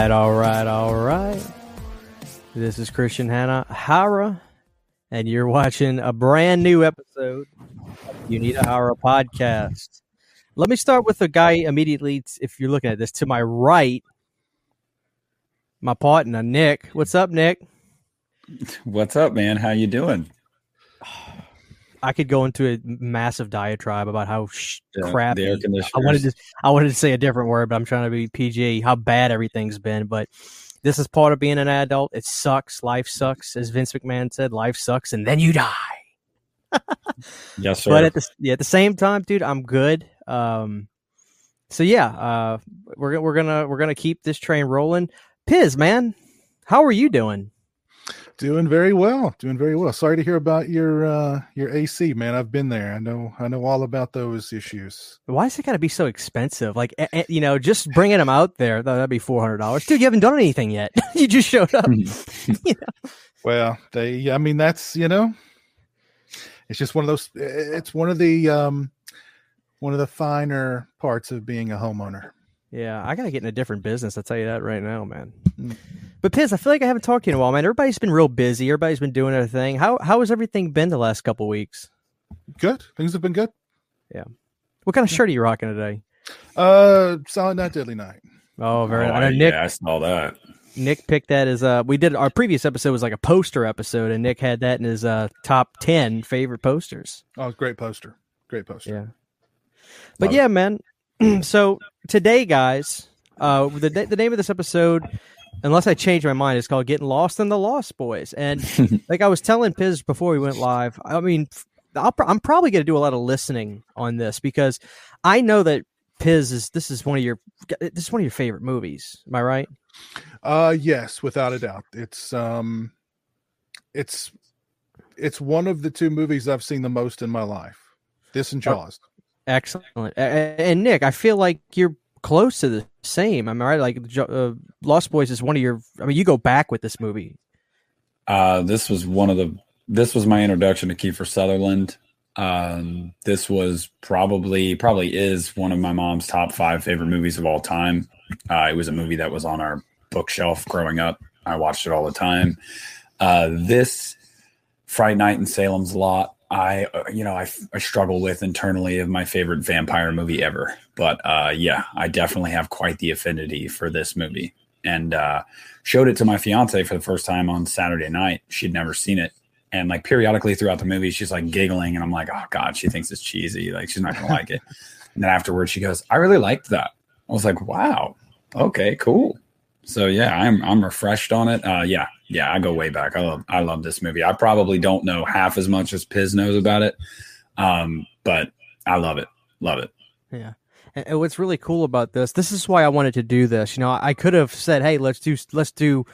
All right, all right, all right. This is Christian Hannah Hara, and you're watching a brand new episode Uneeda Horror podcast. Let me start with the guy immediately. If you're looking at this to my right, my partner Nick. What's up, Nick? What's up, man? How you doing? I could go into a massive diatribe about how sh- Yeah, crappy. the air I wanted to I wanted to say a different word, but I'm trying to be PG. How bad everything's been, but this is part of being an adult. It sucks. Life sucks, as Vince McMahon said. Life sucks, and then you die. Yes, sir. But at the yeah, at the same time, dude, I'm good. Um, so yeah, uh, we're we're gonna we're gonna keep this train rolling. Piz, man, how are you doing? Doing very well. Doing very well. Sorry to hear about your uh your AC, man. I've been there. I know I know all about those issues. Why is it got to be so expensive? Like, eh, eh, you know, just bringing them out there, that'd be four hundred dollars, dude. You haven't done anything yet. you just showed up. Well, they I mean that's, you know, it's just one of those it's one of the um one of the finer parts of being a homeowner. Yeah, I gotta get in a different business. I'll tell you that right now, man. But Piz, I feel like I haven't talked to you in a while, man. Everybody's been real busy. Everybody's been doing their thing. How how has everything been the last couple weeks? Good. Things have been good. Yeah. What kind of shirt are you rocking today? Uh Silent Night Deadly Night. Oh, very. Oh, I know Nick yeah, I saw that. Nick picked that as uh we did our previous episode was like a poster episode, and Nick had that in his uh top ten favorite posters. Oh, great poster. Great poster. Yeah. But Love yeah, man. so today, guys, uh, the the name of this episode, unless I change my mind, it's called "Getting Lost in the Lost Boys." And like I was telling Piz before we went live, I mean, I'll, pro- I'm probably going to do a lot of listening on this because I know that Piz is this is one of your this is one of your favorite movies. Am I right? Uh yes, without a doubt. It's um it's it's one of the two movies I've seen the most in my life. This and Oh. Jaws. Excellent. A- a- And Nick, I feel like you're close to the same. Am I right? Like uh, Lost Boys is one of your. I mean, you go back with this movie. Uh, this was one of the. This was my introduction to Kiefer Sutherland. Um, this was probably probably is one of my mom's top five favorite movies of all time. Uh, it was a movie that was on our bookshelf growing up. I watched it all the time. Uh, this Fright Night in Salem's Lot. I, uh, you know, I, I struggle with internally of my favorite vampire movie ever. But uh, yeah, I definitely have quite the affinity for this movie. And uh, showed it to my fiance for the first time on Saturday night. She'd never seen it. And like periodically throughout the movie, she's like giggling, and I'm like, oh God, she thinks it's cheesy. Like she's not gonna like it. And then afterwards, she goes, I really liked that. I was like, wow, okay, cool. So yeah, I'm I'm refreshed on it. Uh, yeah, yeah, I go way back. I love I love this movie. I probably don't know half as much as Piz knows about it, um, but I love it. Love it. Yeah. And, what's really cool about this, this is why I wanted to do this. You know, I could have said, "Hey, let's do let's do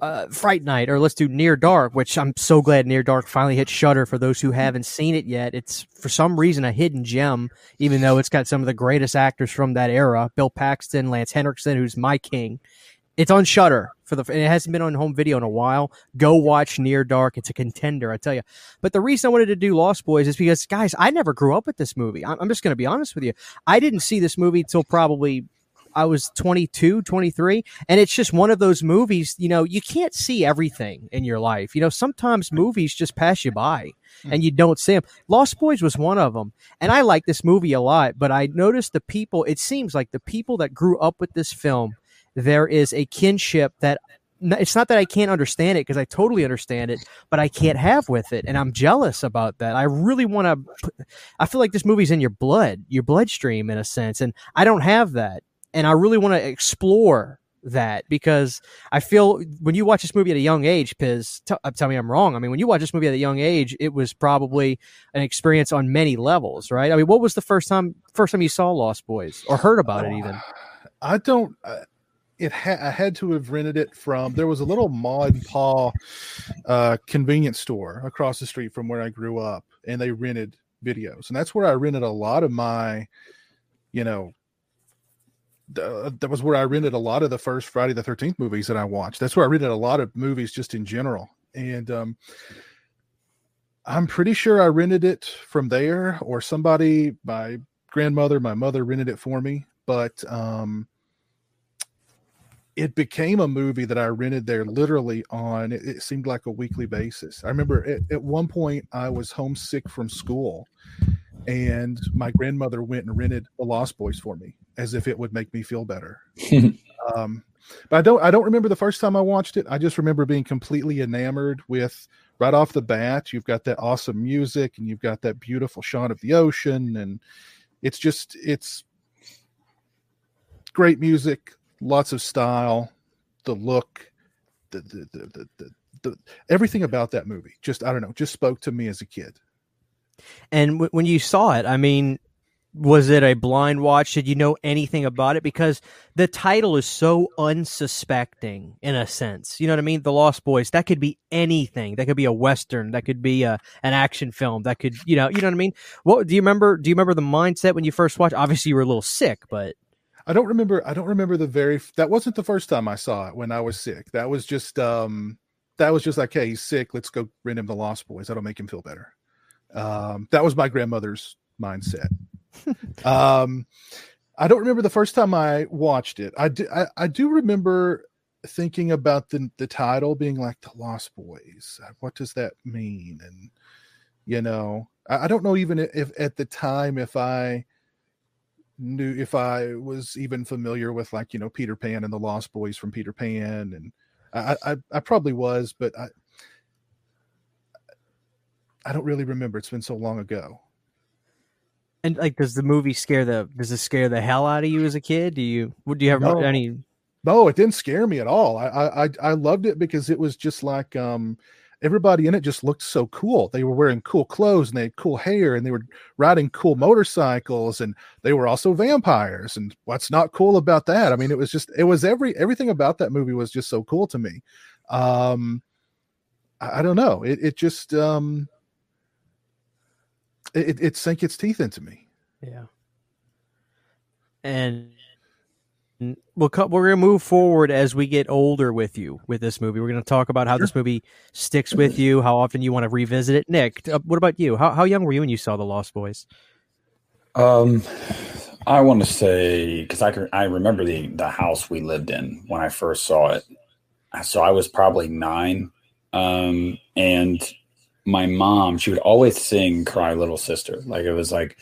uh, Fright Night or let's do Near Dark," which I'm so glad Near Dark finally hit Shudder. For those who haven't seen it yet, it's for some reason a hidden gem, even though it's got some of the greatest actors from that era: Bill Paxton, Lance Henriksen, who's my king. It's on Shudder for the. and It hasn't been on home video in a while. Go watch Near Dark. It's a contender, I tell you. But the reason I wanted to do Lost Boys is because, guys, I never grew up with this movie. I'm, I'm just going to be honest with you. I didn't see this movie till probably I was 22, 23. And it's just one of those movies, you know, you can't see everything in your life. You know, sometimes movies just pass you by hmm. and you don't see them. Lost Boys was one of them. And I like this movie a lot, but I noticed the people, it seems like the people that grew up with this film, there is a kinship that it's not that I can't understand it because I totally understand it, but I can't have with it, and I'm jealous about that. I really want to. I feel like this movie's in your blood, your bloodstream, in a sense, and I don't have that, and I really want to explore that because I feel when you watch this movie at a young age, Piz, t- uh, tell me I'm wrong. I mean, when you watch this movie at a young age, it was probably an experience on many levels, right? I mean, what was the first time first time you saw Lost Boys or heard about it even? I don't. Uh, it ha- I had to have rented it from. There was a little ma and pa uh, convenience store across the street from where I grew up, and they rented videos, and that's where I rented a lot of my, you know, th- that was where I rented a lot of the first Friday the Thirteenth movies that I watched. That's where I rented a lot of movies just in general, and um, I'm pretty sure I rented it from there, or somebody, my grandmother, my mother rented it for me, but um it became a movie that I rented there literally on it, it seemed like a weekly basis. I remember at, at one point I was homesick from school and my grandmother went and rented the Lost Boys for me as if it would make me feel better. um, but I don't I don't remember the first time I watched it. I just remember being completely enamored with right off the bat. You've got that awesome music and you've got that beautiful shot of the ocean and it's just it's great music, lots of style, the look, the the the the, the, the everything about that movie. Just I don't know, just spoke to me as a kid. And w- when you saw it, I mean, was it a blind watch? Did you know anything about it? Because the title is so unsuspecting in a sense. You know what I mean? The Lost Boys. That could be anything. That could be a western. That could be a, an action film. That could, you know, you know what I mean? What do you remember? Do you remember the mindset when you first watched? Obviously, you were a little sick, but I don't remember. I don't remember the very. That wasn't the first time I saw it when I was sick. That was just. um That was just like, hey, he's sick. Let's go rent him the Lost Boys. That'll make him feel better. Um, that was my grandmother's mindset. um, I don't remember the first time I watched it. I do. I, I do remember thinking about the the title being like the Lost Boys. What does that mean? And you know, I, I don't know even if at the time if I knew if I was even familiar with like you know Peter Pan and the Lost Boys from Peter Pan, and I I, I probably was, but I I don't really remember. It's been so long ago. And like, does the movie scare the does it scare the hell out of you as a kid? Do you do you have No. any? No, it didn't scare me at all. I I I- I loved it because it was just like um everybody in it just looked so cool. They were wearing cool clothes and they had cool hair and they were riding cool motorcycles and they were also vampires. And what's not cool about that? I mean, it was just it was every everything about that movie was just so cool to me. Um I, I don't know. It it just um it, it- sank its teeth into me. Yeah. And we'll cut, we're going to move forward as we get older with you with this movie. We're going to talk about how this movie sticks with you, how often you want to revisit it. Nick, uh, what about you? How how young were you when you saw The Lost Boys? Um, I want to say because I can I remember the the house we lived in when I first saw it. So I was probably nine, um, and my mom she would always sing "Cry Little Sister." Like it was like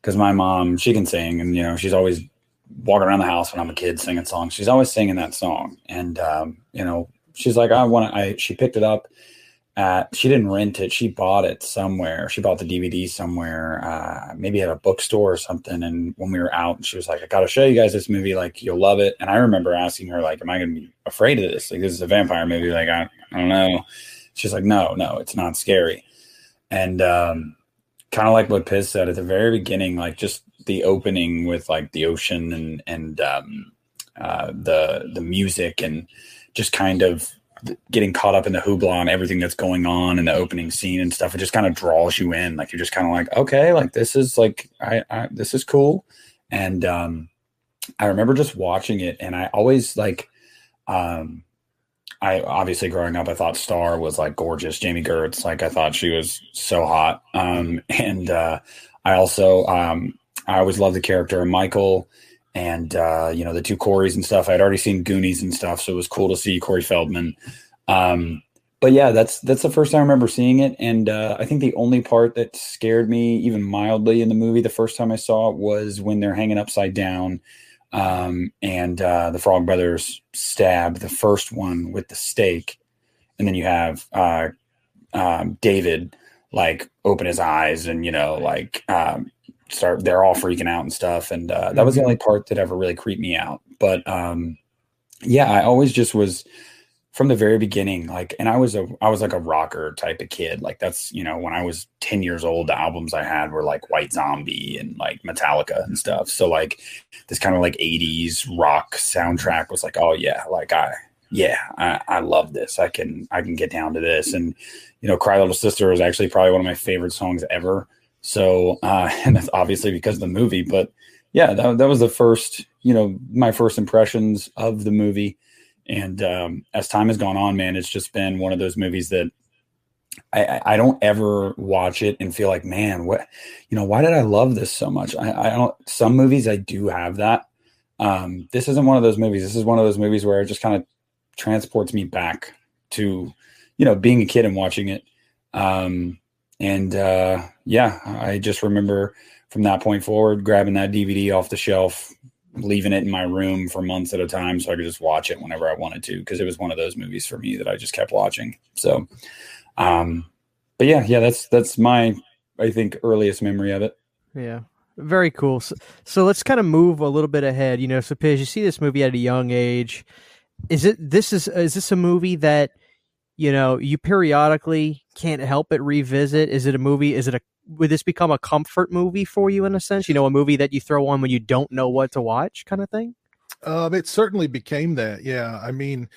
because my mom she can sing, and you know she's always walking around the house when I'm a kid singing songs. She's always singing that song, and um, you know she's like I want to. I she picked it up at she didn't rent it. She bought it somewhere. She bought the dvd somewhere uh maybe at a bookstore or something. And when we were out she was like i gotta show you guys this movie. Like you'll love it. And i remember asking her like am i gonna be afraid of this? Like this is a vampire movie. Like i, I don't know. She's like no no it's not scary. And um kind of like what piz said at the very beginning like just the opening with like the ocean and and um uh the the music and just kind of getting caught up in the hoopla and everything that's going on in the opening scene and stuff. It just kind of draws you in. Like you're just kind of like, okay, like this is like I, I this is cool. And um I remember just watching it and I always like um I obviously growing up I thought Star was like gorgeous. Jami Gertz, like I thought she was so hot. Um and uh I also um I always loved the character Michael and uh, you know the two Corys and stuff. I'd already seen Goonies and stuff, so it was cool to see Corey Feldman. Um, but yeah, that's that's the first time I remember seeing it, and uh, I think the only part that scared me even mildly in the movie the first time I saw it was when they're hanging upside down, um, and uh, the Frog Brothers stab the first one with the stake, and then you have uh, um, David like open his eyes and you know like um, start they're all freaking out and stuff. And uh, that was the only part that ever really creeped me out. But um yeah i always just was from the very beginning like and i was a i was like a rocker type of kid like that's you know when i was 10 years old the albums i had were like white zombie and like metallica and stuff. So like this kind of like 80s rock soundtrack was like oh yeah like i yeah I, I love this. I can i can get down to this. And you know cry little sister is actually probably one of my favorite songs ever. So, uh, and that's obviously because of the movie, but yeah, that, that was the first, you know, my first impressions of the movie. And um, as time has gone on, man, it's just been one of those movies that I, I- don't ever watch it and feel like, man, what, you know, why did I love this so much? I, I don't, some movies I do have that. Um, this isn't one of those movies. This is one of those movies where it just kind of transports me back to, you know, being a kid and watching it. Um, and uh, yeah, I just remember from that point forward grabbing that DVD off the shelf, leaving it in my room for months at a time so I could just watch it whenever I wanted to because it was one of those movies for me that I just kept watching. So, um, but yeah, yeah, that's that's my I think earliest memory of it. Yeah. Very cool. So, so let's kind of move a little bit ahead. You know, so Piz, you see this movie at a young age. Is it this is is this a movie that you know you periodically can't help but revisit? Is it a movie? Is it a would this become a comfort movie for you in a sense? You know, a movie that you throw on when you don't know what to watch, kind of thing. Um, it certainly became that. Yeah, I mean,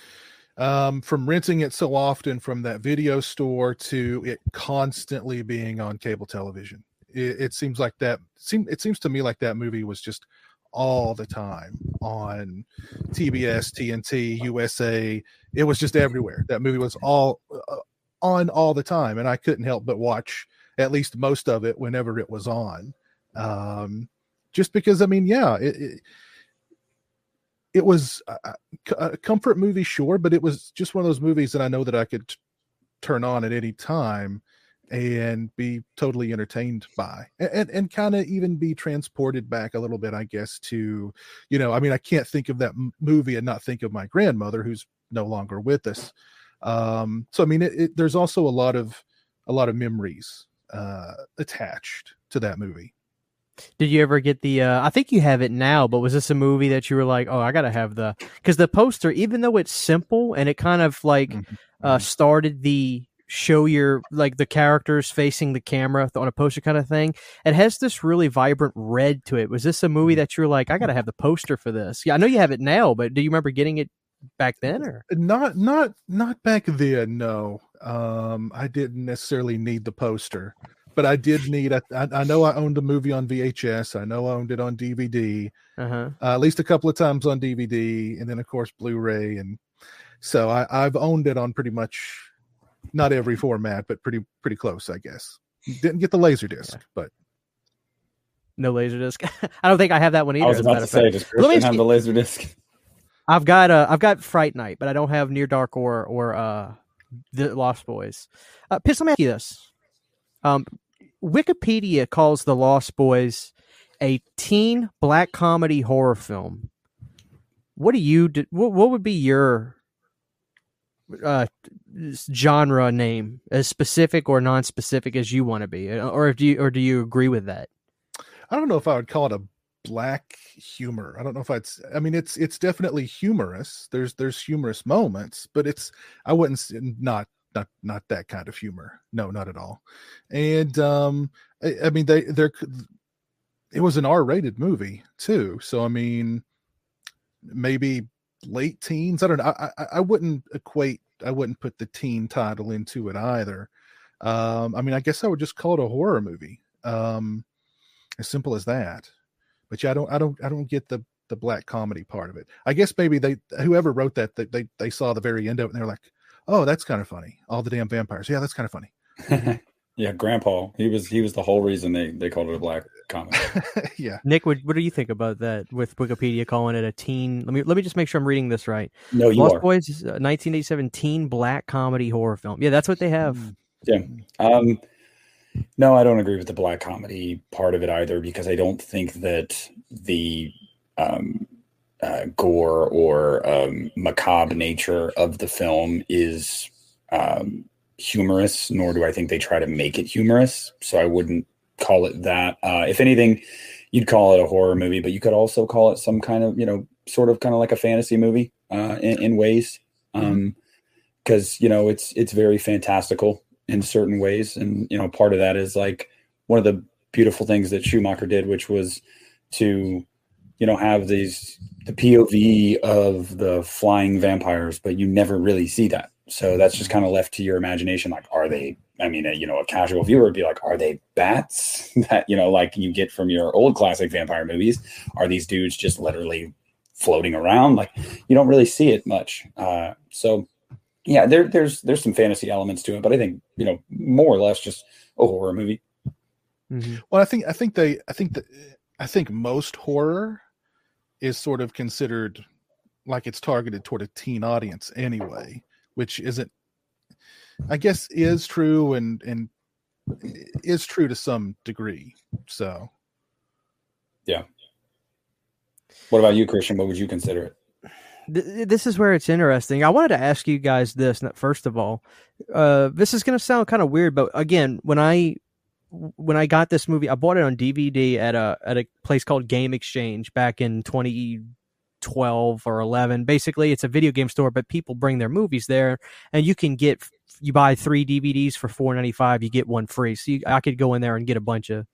um, from renting it so often from that video store to it constantly being on cable television. It, it seems like that. Seem it seems to me like that movie was just all the time on TBS, TNT, USA. It was just everywhere. That movie was all uh, on all the time, and I couldn't help but watch at least most of it whenever it was on. Um, just because, I mean, yeah, it, it, it was a, a, comfort movie, sure, but it was just one of those movies that I know that I could t- turn on at any time and be totally entertained by and, and, and kind of even be transported back a little bit i guess to you know i mean i can't think of that m- movie and not think of my grandmother who's no longer with us um so i mean it, it, there's also a lot of a lot of memories uh, attached to that movie. Did you ever get the? Uh, I think you have it now, but was this a movie that you were like, "Oh, I gotta have the"? Because the poster, even though it's simple and it kind of like mm-hmm. uh, mm-hmm. started the show your like the characters facing the camera on a poster kind of thing, it has this really vibrant red to it. Was this a movie mm-hmm. that you're like, "I gotta have the poster for this"? Yeah, I know you have it now, but do you remember getting it back then or not? Not not back then. No, um, I didn't necessarily need the poster, but I did need. I, I know I owned a movie on VHS. I know I owned it on DVD, uh-huh. uh, at least a couple of times on DVD, and then of course Blu-ray. And so I, I've owned it on pretty much not every format, but pretty pretty close, I guess. Didn't get the laser disc, yeah. but no laser disc. I don't think I have that one either. I was about to say, does Christian have the laser disc? I've got uh, I've got Fright Night, but I don't have Near Dark or or uh, the Lost Boys. Uh, Piz, let me ask you this. Um, Wikipedia calls The Lost Boys a teen black comedy horror film. What do you do? What, what would be your uh, genre name, as specific or non-specific as you want to be, or do you or do you agree with that? I don't know if I would call it a black humor. I don't know if it's I mean it's it's definitely humorous. There's there's humorous moments, but it's I wouldn't not not not that kind of humor. No, not at all. And um I, I mean they they're it was an R-rated movie too. So I mean maybe late teens. I don't know. I, I, I wouldn't equate I wouldn't put the teen title into it either. Um I mean I guess I would just call it a horror movie. Um as simple as that but yeah, I don't, I don't, I don't get the the black comedy part of it. I guess maybe they whoever wrote that they they, they saw the very end of it and they're like, oh, that's kind of funny. All the damn vampires. Yeah, that's kind of funny. yeah, Grandpa. He was he was the whole reason they they called it a black comedy. yeah. Nick, what, what do you think about that with Wikipedia calling it a teen? Let me let me just make sure I'm reading this right. No, you Lost are. Boys, 1987 teen black comedy horror film. Yeah, that's what they have. Hmm. Yeah. Um no, I don't agree with the black comedy part of it either because I don't think that the um, uh, gore or um, macabre nature of the film is um, humorous, nor do I think they try to make it humorous. So I wouldn't call it that. Uh, if anything, you'd call it a horror movie, but you could also call it some kind of, you know, sort of kind of like a fantasy movie uh, in, in ways. Because mm-hmm. um, you know it's it's very fantastical in certain ways. And, you know, part of that is like one of the beautiful things that Schumacher did, which was to, you know, have these, the POV of the flying vampires, but you never really see that. So that's just kind of left to your imagination. Like, are they, I mean, a, you know, a casual viewer would be like, are they bats that, you know, like you get from your old classic vampire movies? Are these dudes just literally floating around? Like, you don't really see it much. Uh, so, yeah, there, there's there's some fantasy elements to it, but I think you know more or less just a horror movie. Mm-hmm. Well, I think I think they I think that I think most horror is sort of considered like it's targeted toward a teen audience anyway, which isn't I guess is true and and is true to some degree. So yeah. What about you, Christian? What would you consider it? This is where it's interesting. I wanted to ask you guys this first of all. Uh, this is going to sound kind of weird, but again, when I when I got this movie, I bought it on DVD at a at a place called Game Exchange back in 2012 or 11. Basically, it's a video game store, but people bring their movies there, and you can get you buy three DVDs for 4.95, you get one free. So you, I could go in there and get a bunch of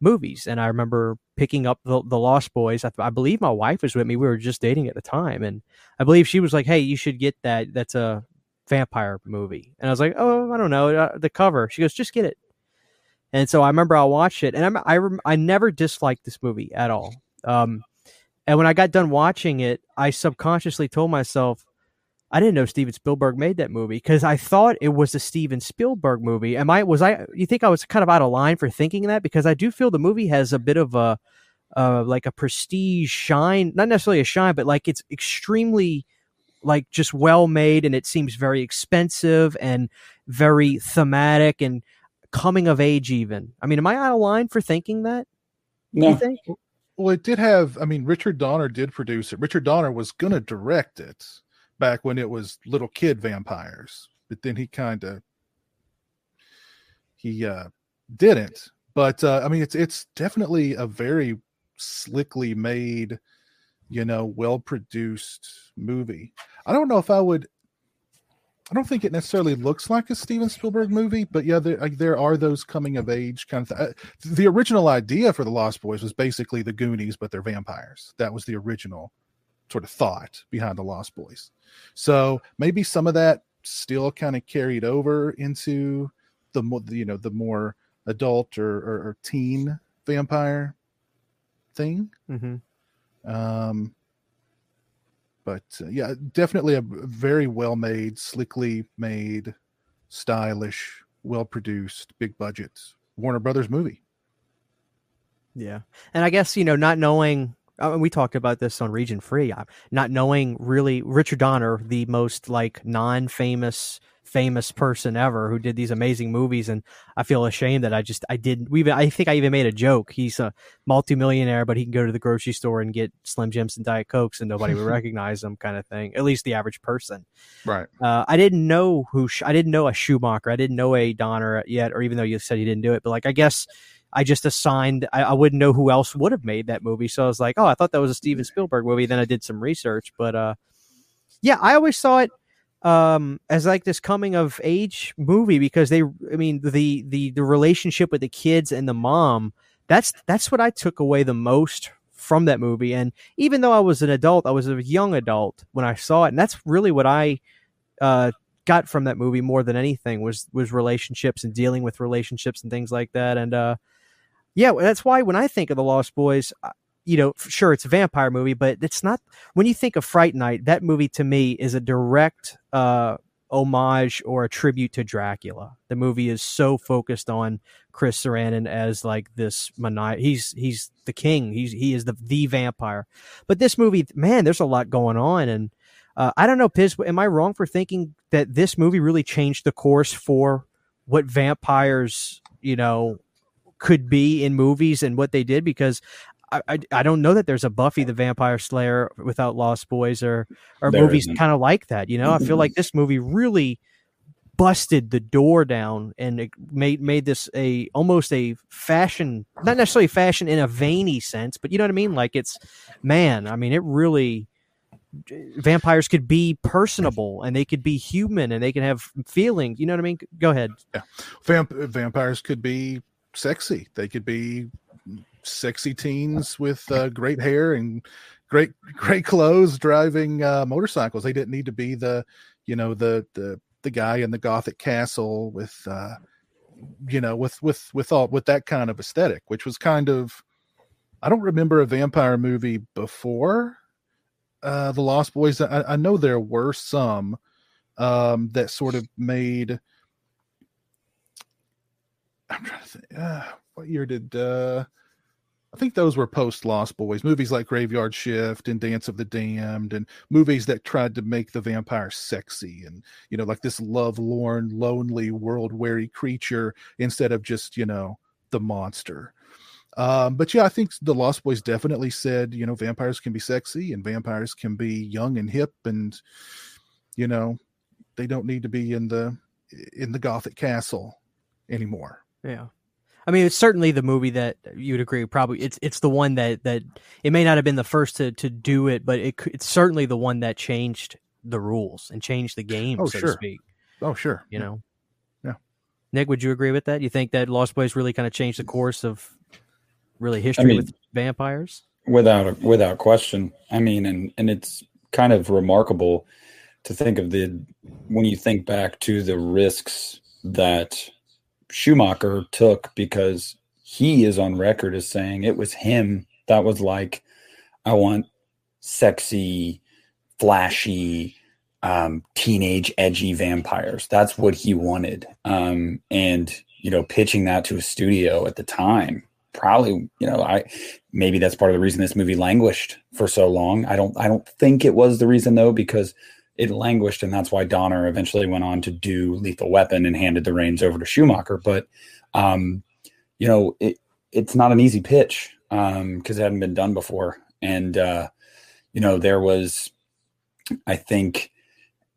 movies. And I remember picking up the, the Lost Boys. I, I, believe my wife was with me. We were just dating at the time, and I believe she was like, "Hey, you should get that. That's a vampire movie." And I was like, "Oh, I don't know uh, the cover." She goes, "Just get it." And so I remember I watched it, and I'm, I I never disliked this movie at all. Um, and when I got done watching it, I subconsciously told myself, I didn't know Steven Spielberg made that movie because I thought it was a Steven Spielberg movie. Am I was I? You think I was kind of out of line for thinking that because I do feel the movie has a bit of a, uh, like a prestige shine, not necessarily a shine, but like it's extremely like just well made and it seems very expensive and very thematic and coming of age even. I mean, am I out of line for thinking that? No. Well, it did have. I mean, Richard Donner did produce it. Richard Donner was going to direct it back when it was little kid vampires, but then he kind of he uh didn't. But uh, I mean, it's it's definitely a very slickly made, you know, well produced movie. I don't know if I would. I don't think it necessarily looks like a Steven Spielberg movie, but yeah, there there are those coming of age kind of. Th- uh, the original idea for the Lost Boys was basically the Goonies, but they're vampires. That was the original sort of thought behind the Lost Boys. So maybe some of that still kind of carried over into the more you know the more adult or, or, or teen vampire thing. Mm-hmm. Um, but uh, yeah, definitely a very well made, slickly made, stylish, well produced, big budget Warner Brothers movie. Yeah, and I guess you know, not knowing I mean, we talked about this on Region Free, uh, not knowing really Richard Donner, the most like non-famous famous person ever who did these amazing movies and I feel ashamed that I just I didn't. we I think I even made a joke he's a multimillionaire but he can go to the grocery store and get Slim Jims and Diet Cokes and nobody would recognize him kind of thing at least the average person right uh, I didn't know who I didn't know a Schumacher I didn't know a Donner yet or even though you said he didn't do it but like I guess I just assigned I, I, wouldn't know who else would have made that movie. So I was like, oh, I thought that was a Steven Spielberg movie. Then I did some research, but uh, yeah, I always saw it um, as like this coming of age movie because they, I mean, the the the relationship with the kids and the mom. That's that's what I took away the most from that movie. And even though I was an adult, I was a young adult when I saw it, and that's really what I uh, got from that movie more than anything was was relationships and dealing with relationships and things like that. And uh, yeah, that's why when I think of the Lost Boys, you know, sure it's a vampire movie, but it's not. When you think of Fright Night, that movie to me is a direct uh, homage or a tribute to Dracula. The movie is so focused on Chris Sarandon as like this maniac. He's he's the king. He's he is the the vampire. But this movie, man, there's a lot going on, and uh, I don't know, Piz. Am I wrong for thinking that this movie really changed the course for what vampires, you know, could be in movies and what they did because I, I, I, don't know that there's a Buffy the Vampire Slayer without Lost Boys or or there movies kind of like that. You know, I feel like this movie really busted the door down and it made made this a almost a fashion, not necessarily fashion in a veiny sense, but you know what I mean. Like it's man, I mean, it really vampires could be personable and they could be human and they can have feelings. You know what I mean? Go ahead. Yeah, Vamp- vampires could be sexy. They could be sexy teens with uh, great hair and great great clothes driving uh, motorcycles. They didn't need to be the you know the the the guy in the gothic castle with uh, you know with with with all with that kind of aesthetic, which was kind of I don't remember a vampire movie before uh, the Lost Boys. I, I know there were some um, that sort of made I'm trying to think. Uh, what year did uh, I think those were post Lost Boys movies like Graveyard Shift and Dance of the Damned and movies that tried to make the vampire sexy and you know like this love-lorn, lonely, world-weary creature instead of just you know the monster. Um, but yeah, I think the Lost Boys definitely said you know vampires can be sexy and vampires can be young and hip and you know they don't need to be in the in the Gothic castle anymore. Yeah. I mean, it's certainly the movie that you would agree. Probably, it's it's the one that that it may not have been the first to to do it, but it it's certainly the one that changed the rules and changed the game, oh, so sure. to speak. Oh, sure. You know. Yeah. Nick, would you agree with that? You think that Lost Boys really kind of changed the course of really history I mean, with vampires? Without without question. I mean, and and it's kind of remarkable to think of the when you think back to the risks that Schumacher took because he is on record as saying it was him that was like, I want sexy, flashy, um, teenage, edgy vampires. That's what he wanted. Um, and, you know, pitching that to a studio at the time, probably, you know, I maybe that's part of the reason this movie languished for so long. I don't, I don't think it was the reason though, because it languished, and that's why Donner eventually went on to do Lethal Weapon and handed the reins over to Schumacher. But um, you know, it it's not an easy pitch because um, it hadn't been done before, and uh, you know, there was, I think,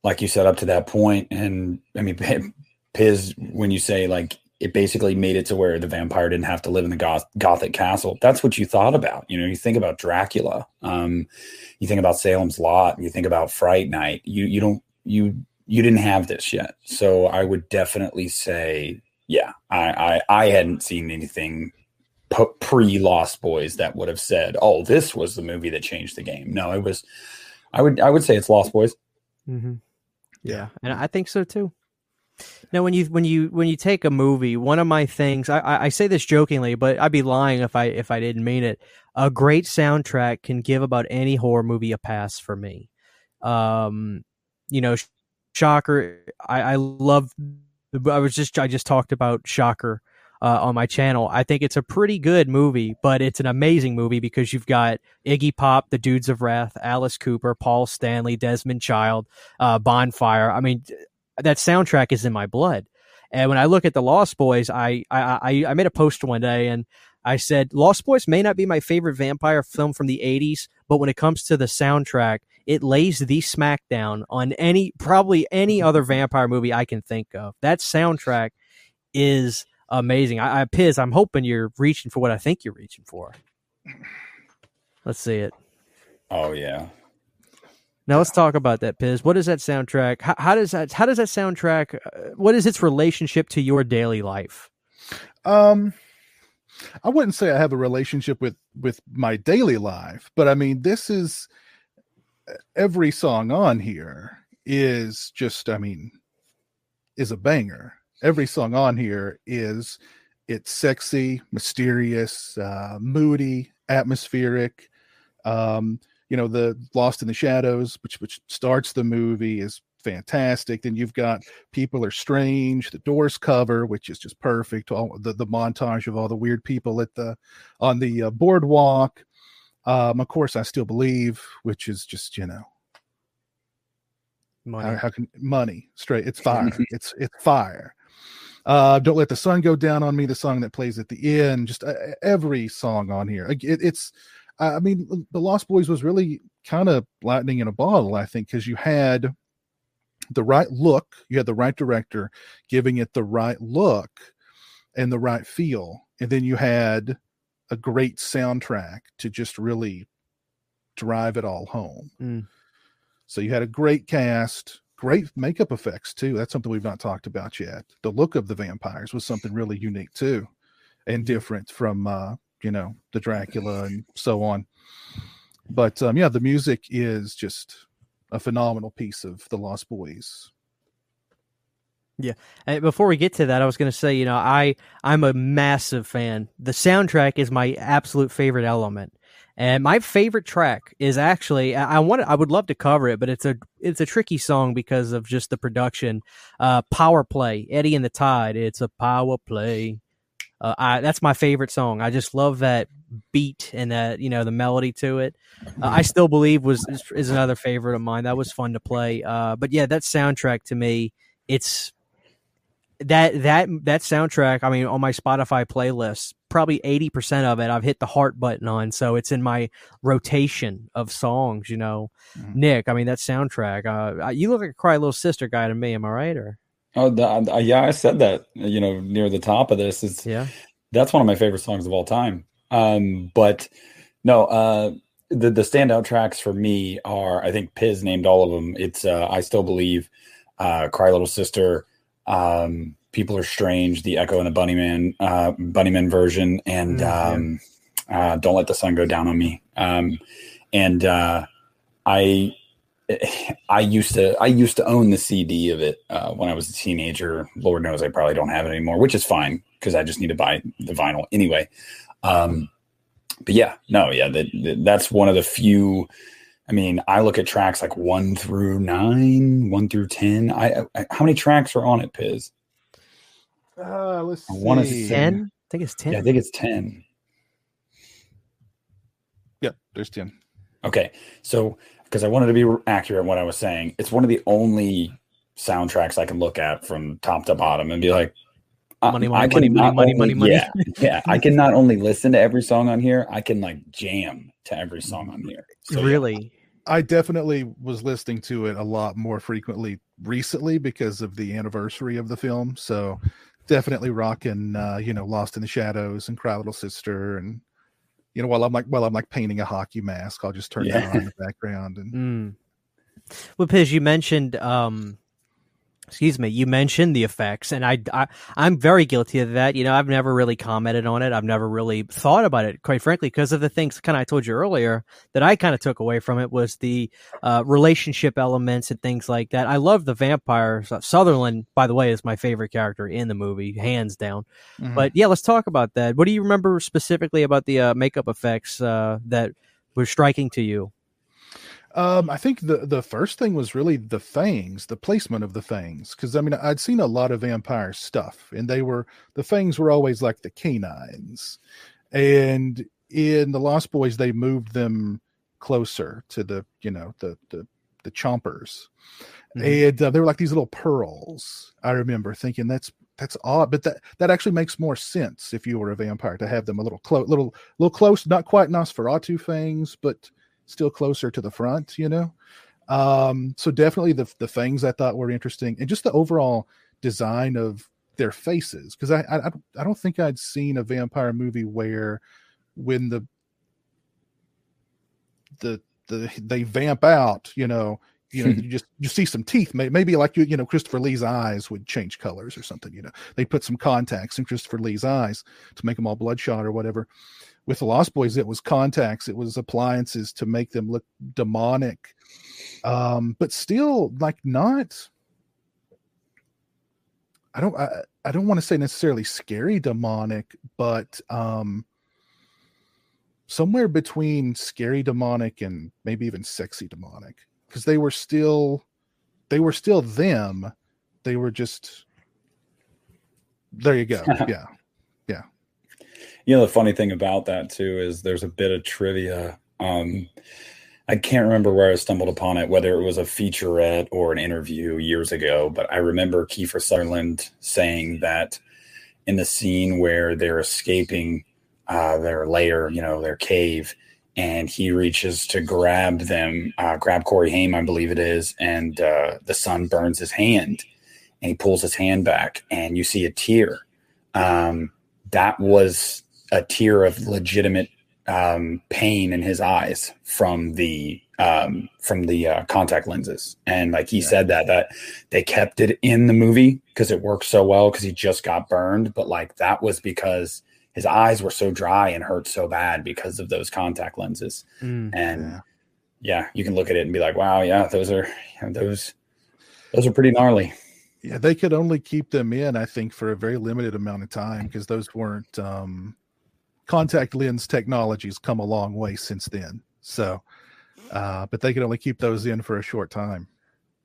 like you said, up to that point, and I mean, Piz, when you say like it basically made it to where the vampire didn't have to live in the goth- gothic castle. That's what you thought about. You know, you think about Dracula, um, you think about Salem's Lot, you think about Fright Night. You you don't you you didn't have this yet. So I would definitely say, yeah, I I, I hadn't seen anything pre Lost Boys that would have said, oh, this was the movie that changed the game. No, it was. I would I would say it's Lost Boys. Mm-hmm. Yeah, and I think so too. Now, when you when you when you take a movie, one of my things I, I say this jokingly, but I'd be lying if I if I didn't mean it. A great soundtrack can give about any horror movie a pass for me. Um, you know, Shocker. I, I love. I was just I just talked about Shocker uh, on my channel. I think it's a pretty good movie, but it's an amazing movie because you've got Iggy Pop, the Dudes of Wrath, Alice Cooper, Paul Stanley, Desmond Child, uh, Bonfire. I mean, that soundtrack is in my blood. And when I look at the Lost Boys, I, I, I, made a post one day and I said, Lost Boys may not be my favorite vampire film from the 80s, but when it comes to the soundtrack, it lays the smackdown on any, probably any mm-hmm. other vampire movie I can think of. That soundtrack is amazing. I, I Piz, I'm hoping you're reaching for what I think you're reaching for. Let's see it. Oh, yeah. Now let's talk about that, Piz. What is that soundtrack? How, how does that how does that soundtrack? Uh, what is its relationship to your daily life? Um, I wouldn't say I have a relationship with with my daily life, but I mean this is every song on here is just I mean is a banger. Every song on here is it's sexy, mysterious, uh, moody, atmospheric. Um, you know the Lost in the Shadows, which which starts the movie, is fantastic. Then you've got People Are Strange, the Doors cover, which is just perfect. All the the montage of all the weird people at the on the uh, boardwalk. Um, of course, I still believe, which is just you know money. How, how can money straight? It's fire. it's it's fire. Uh, don't let the sun go down on me. The song that plays at the end, just uh, every song on here. It, it's I mean, the Lost Boys was really kind of lightning in a bottle, I think, because you had the right look, you had the right director giving it the right look and the right feel, and then you had a great soundtrack to just really drive it all home. Mm. So you had a great cast, great makeup effects too. That's something we've not talked about yet. The look of the vampires was something really unique too, and different from uh, you know the Dracula and so on. But um, yeah, the music is just a phenomenal piece of the Lost Boys. Yeah. And before we get to that, I was going to say, you know, I I'm a massive fan. The soundtrack is my absolute favorite element. And my favorite track is actually I want I would love to cover it, but it's a it's a tricky song because of just the production. Uh, power play, Eddie and the Tide. It's a power play. Uh, I, that's my favorite song. I just love that beat and that you know the melody to it. Uh, I still believe was is, is, another favorite of mine. That was fun to play. Uh, but yeah, that soundtrack to me, it's that that that soundtrack. I mean, on my Spotify playlist, probably eighty percent of it I've hit the heart button on, so it's in my rotation of songs. You know, mm-hmm. Nick. I mean, that soundtrack. Uh, you look like a cry little sister guy to me. Am I right? Or Oh, the, yeah, I said that. You know, near the top of this is yeah. That's one of my favorite songs of all time. Um, but no, uh, the the standout tracks for me are I think Piz named all of them. It's uh, I still believe, uh, Cry Little Sister, um, People Are Strange, the Echo and the Bunnymen, uh, Bunnymen version, and mm-hmm. um, uh, Don't Let the Sun Go Down on Me. Um, and uh, I I used to I used to own the CD of it uh, when I was a teenager. Lord knows I probably don't have it anymore, which is fine because I just need to buy the vinyl anyway. Um, but yeah, no, yeah, that, that, that's one of the few. I mean, I look at tracks like one through nine, one through ten. I, I how many tracks are on it, Piz? Uh, let's I want to ten. I think it's ten. Yeah, I think it's ten. Yep, there's ten. Okay, so because I wanted to be accurate in what I was saying. It's one of the only soundtracks I can look at from top to bottom and be like, money, money, I can money, money, money, money, Yeah, yeah. I can not only listen to every song on here, I can like jam to every song on here. So, really? Yeah. I definitely was listening to it a lot more frequently recently because of the anniversary of the film. So definitely rocking, uh, you know, Lost in the Shadows and Cry Little Sister and you know, while I'm like while I'm like painting a hockey mask, I'll just turn yeah. it on in the background and. Mm. Well, Piz, you mentioned um, excuse me you mentioned the effects and I, I i'm very guilty of that. You know i've never really commented on it. I've never really thought about it quite frankly because of the things kind of i told you earlier that i kind of took away from it was the uh, relationship elements and things like that. I love the vampires sutherland by the way is my favorite character in the movie hands down. Mm-hmm. but yeah let's talk about that. What do you remember specifically about the uh, makeup effects uh, that were striking to you um, I think the the first thing was really the fangs, the placement of the fangs, because I mean I'd seen a lot of vampire stuff, and they were the fangs were always like the canines, and in the Lost Boys they moved them closer to the you know the the the chompers, mm-hmm. and uh, they were like these little pearls. I remember thinking that's that's odd, but that that actually makes more sense if you were a vampire to have them a little close, little little close, not quite Nosferatu fangs, but still closer to the front, you know. Um, so definitely the the things I thought were interesting, and just the overall design of their faces, because I, I I don't think I'd seen a vampire movie where when the the the they vamp out, you know, you know, you just you see some teeth. Maybe like you, you know, Christopher Lee's eyes would change colors or something. You know, they put some contacts in Christopher Lee's eyes to make them all bloodshot or whatever with the Lost Boys, it was contacts, it was appliances to make them look demonic, um, but still like not. I don't. I, I don't want to say necessarily scary demonic, but um, somewhere between scary demonic and maybe even sexy demonic, because they were still, they were still them. They were just. There you go. yeah. You know, the funny thing about that too is there's a bit of trivia. Um, I can't remember where I stumbled upon it, whether it was a featurette or an interview years ago, but I remember Kiefer Sutherland saying that in the scene where they're escaping uh, their lair, you know, their cave, and he reaches to grab them, uh, grab Corey Haim, I believe it is, and uh, the sun burns his hand, and he pulls his hand back, and you see a tear. Um, that was a tear of legitimate um, pain in his eyes from the um, from the uh, contact lenses, and like he yeah. said that that they kept it in the movie because it worked so well because he just got burned, but like that was because his eyes were so dry and hurt so bad because of those contact lenses, mm, and yeah. yeah. you can look at it and be like, wow, yeah, those are those those are pretty gnarly. Yeah, they could only keep them in, I think, for a very limited amount of time because those weren't um, contact lens technology's come a long way since then. So, uh, but they can only keep those in for a short time.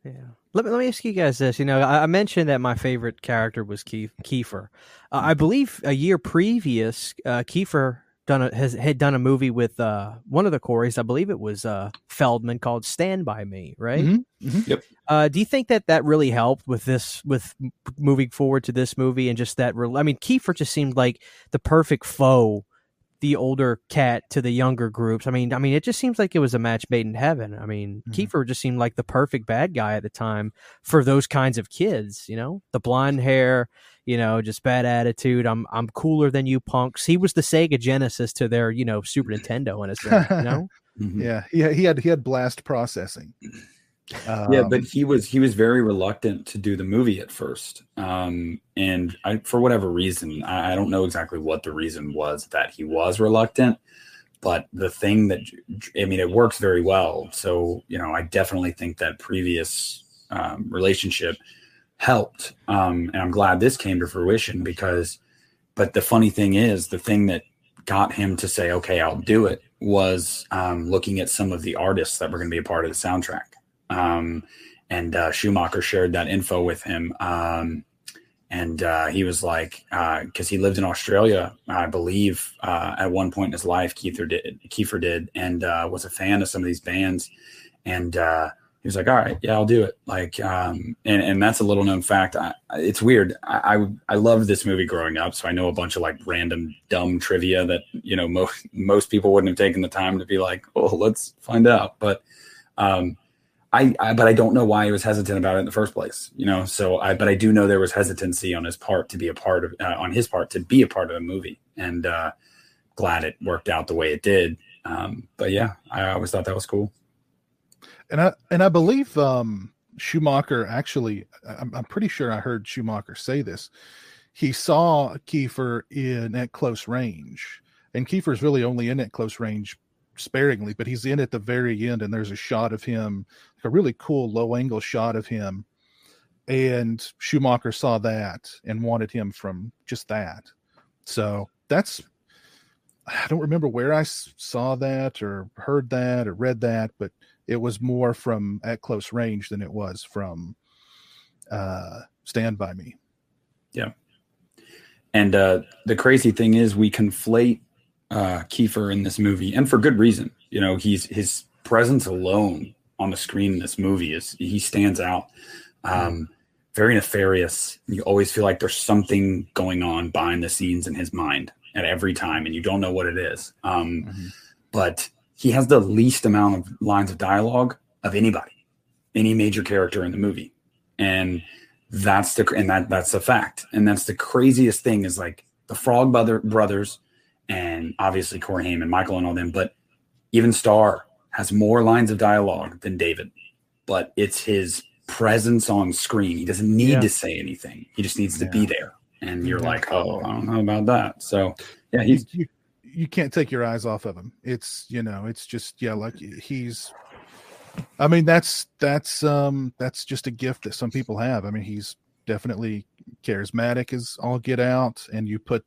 Yeah. Let me, let me ask you guys this. You know, I, I mentioned that my favorite character was Keith, Kiefer. Uh, I believe a year previous, uh, Kiefer done a, has had done a movie with uh, one of the Coreys. I believe it was uh, Feldman called Stand by Me. Right? Mhm, mhm. Yep. Uh, do you think that that really helped with this with moving forward to this movie and just that? Re- I mean, Kiefer just seemed like the perfect foe. The older cat to the younger groups. I mean, I mean, it just seems like it was a match made in heaven. I mean, Mhm. Kiefer just seemed like the perfect bad guy at the time for those kinds of kids. You know, the blonde hair, you know, just bad attitude. I'm I'm cooler than you punks. He was the Sega Genesis to their you know Super Nintendo in a sense. You know, Mhm. Yeah, he he had he had blast processing. Yeah Um, but he was he was very reluctant to do the movie at first um and i for whatever reason I, I don't know exactly what the reason was that he was reluctant but the thing that i mean it works very well so you know i definitely think that previous um, relationship helped um and i'm glad this came to fruition because but the funny thing is the thing that got him to say okay i'll do it was um looking at some of the artists that were going to be a part of the soundtrack um, and uh, Schumacher shared that info with him. Um, and uh, he was like, because he lived in Australia, I believe, uh, at one point in his life, Kiefer did, Kiefer did, and uh, was a fan of some of these bands. And uh, he was like, "All right, yeah, I'll do it." Like, um, and and that's a little known fact. I, it's weird. I, I I loved this movie growing up, so I know a bunch of like random dumb trivia that you know most most people wouldn't have taken the time to be like, "Oh, let's find out." But um, I, I, but I don't know why he was hesitant about it in the first place, you know. So I, but I do know there was hesitancy on his part to be a part of, uh, on his part to be a part of the movie, and uh, glad it worked out the way it did. Um, but yeah, I always thought that was cool. and I and I believe um, Schumacher actually. I'm, I'm pretty sure I heard Schumacher say this. He saw Kiefer in at close range, and Kiefer's really only in at close range sparingly, but he's in at the very end, and there's a shot of him, a really cool low angle shot of him. And Schumacher saw that and wanted him from just that. So that's I don't remember where I saw that or heard that or read that, but it was more from at close range than it was from uh, Stand by Me. Yeah. And uh, the crazy thing is, we conflate uh, Kiefer in this movie, and for good reason. You know, he's his presence alone on the screen in this movie is he stands out. Um, very nefarious. You always feel like there's something going on behind the scenes in his mind at every time, and you don't know what it is. Um, Mhm. But he has the least amount of lines of dialogue of anybody, any major character in the movie, and that's the and that that's a fact and that's the craziest thing is like the frog brother brothers and obviously corey Haim and michael and all them but even star has more lines of dialogue than david but it's his presence on screen he doesn't need Yeah. to say anything he just needs to be there and you're Yeah. like oh i don't know about that so yeah You, he's you, you can't take your eyes off of him. It's you know, it's just yeah, like he's. I mean, that's that's um that's just a gift that some people have. I mean, he's definitely charismatic as all get out, and you put,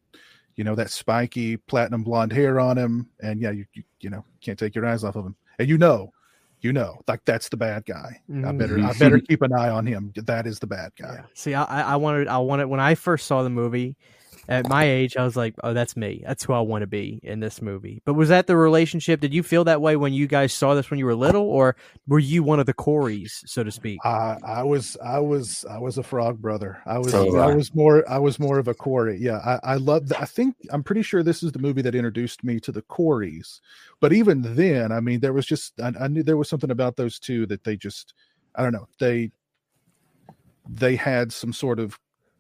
you know, that spiky platinum blonde hair on him, and yeah, you you, you know can't take your eyes off of him, and you know, you know, like that's the bad guy. I mm-hmm. better I better keep an eye on him. That is the bad guy. Yeah. See, I, I I wanted, I wanted when I first saw the movie. At my age, I was like, "Oh, that's me. That's who I want to be in this movie." But was that the relationship? Did you feel that way when you guys saw this when you were little, or were you one of the Coreys, so to speak? I I was I was I was a frog brother. I was So was I I. was more I was more of a Corey. Yeah, I I love. I think I'm pretty sure this is the movie that introduced me to the Coreys. But even then, I mean, there was just I, I knew there was something about those two that they just I don't know they they had some sort of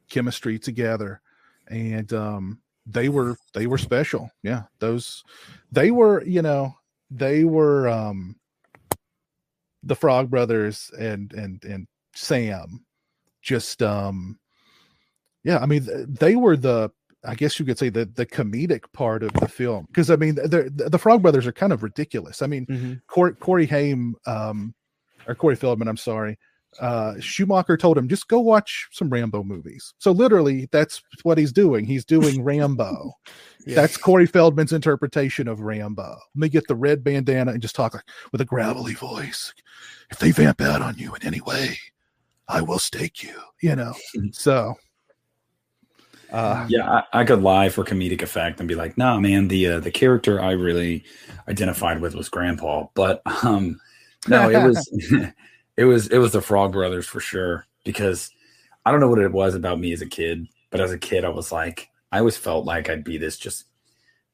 chemistry together, and um they were they were special. Yeah, those they were you know they were um the Frog Brothers and and and Sam just um yeah, I mean they were the I guess you could say the the comedic part of the film because I mean the the Frog Brothers are kind of ridiculous. I mean Mm-hmm. Corey, Corey Haim um or Corey Feldman, I'm sorry. Uh Schumacher told him just go watch some Rambo movies. So literally that's what he's doing. He's doing Rambo. That's Corey Feldman's interpretation of Rambo. Let me get the red bandana and just talk like with a gravelly voice. If they vamp out on you in any way, I will stake you, you know. so uh, yeah, I, I, could lie for comedic effect and be like, "Nah, man, the uh, the character I really identified with was Grandpa." But um, no, it was it was it was the Frog Brothers for sure because I don't know what it was about me as a kid, but as a kid, I was like, I always felt like I'd be this just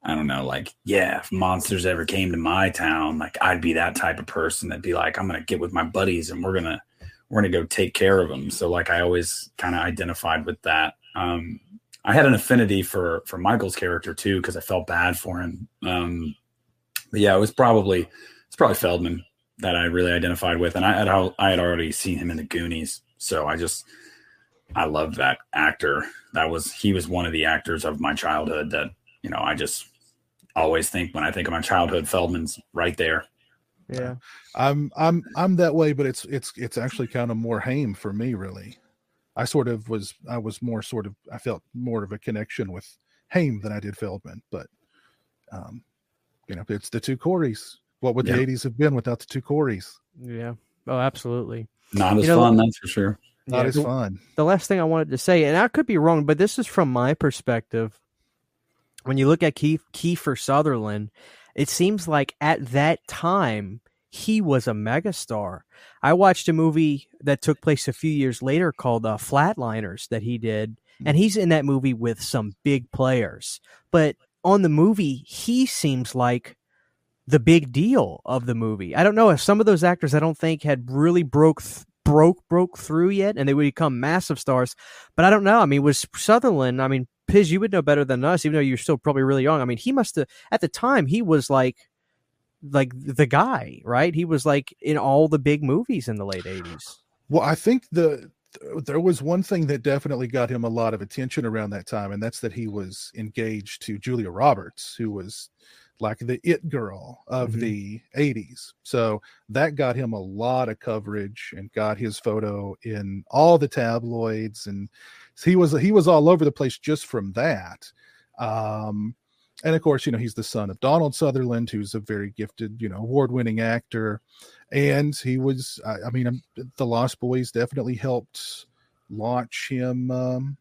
I don't know, like, yeah, if monsters ever came to my town, like I'd be that type of person that'd be like, I'm gonna get with my buddies and we're gonna we're gonna go take care of them. So like I always kind of identified with that. Um, I had an affinity for for Michael's character too because I felt bad for him. Um, but yeah, it was probably it's probably Feldman that I really identified with, and I had I had already seen him in the Goonies, so I just I love that actor. That was he was one of the actors of my childhood that you know I just always think when I think of my childhood, Feldman's right there. Yeah, I'm I'm I'm that way, but it's it's it's actually kind of more Haim for me, really. I sort of was I was more sort of I felt more of a connection with Haim than I did Feldman, but um, you know, it's the two Coreys. What would the '80s have been without the two Coreys? Yeah. Oh, absolutely. Not as you know, fun, that's for sure. Not yeah, as fun. The last thing I wanted to say, and I could be wrong, but this is from my perspective when you look at Keith, Kiefer Sutherland, it seems like at that time he was a megastar. I watched a movie that took place a few years later called uh, Flatliners that he did, hmm. and he's in that movie with some big players. But on the movie, he seems like the big deal of the movie. I don't know if some of those actors I don't think had really broke th- broke broke through yet and they would become massive stars. But I don't know. I mean, was Sutherland, I mean, Piz, you would know better than us, even though you're still probably really young. I mean, he must have at the time he was like like the guy, right? He was like in all the big movies in the late eighties. Well, I think the there was one thing that definitely got him a lot of attention around that time, and that's that he was engaged to Julia Roberts, who was like the it girl of mm-hmm. the 80s. So that got him a lot of coverage and got his photo in all the tabloids and he was he was all over the place just from that. Um, and of course, you know, he's the son of Donald Sutherland, who's a very gifted, you know, award-winning actor. And he was, I, I mean, um, the Lost Boys definitely helped launch him um,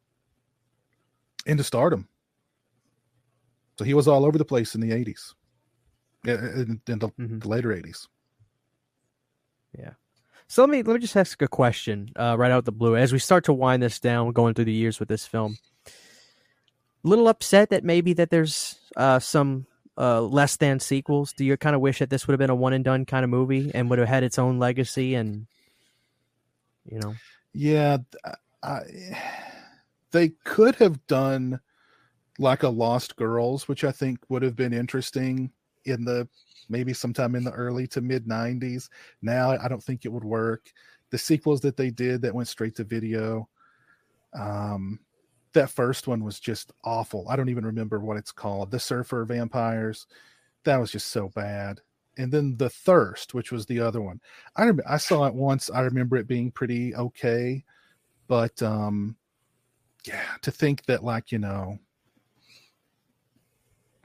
into stardom. So he was all over the place in the 80s, in, in the, mm-hmm. the later 80s. Yeah. So let me let me just ask a question uh, right out the blue as we start to wind this down, going through the years with this film. A little upset that maybe that there's uh, some uh, less than sequels. Do you kind of wish that this would have been a one and done kind of movie and would have had its own legacy and you know? Yeah, I, they could have done like a Lost Girls, which I think would have been interesting in the maybe sometime in the early to mid 90s. Now, I don't think it would work. The sequels that they did that went straight to video, um, that first one was just awful. I don't even remember what it's called. The Surfer Vampires, that was just so bad. And then the Thirst, which was the other one. I rem- I saw it once. I remember it being pretty okay, but um, yeah, to think that like you know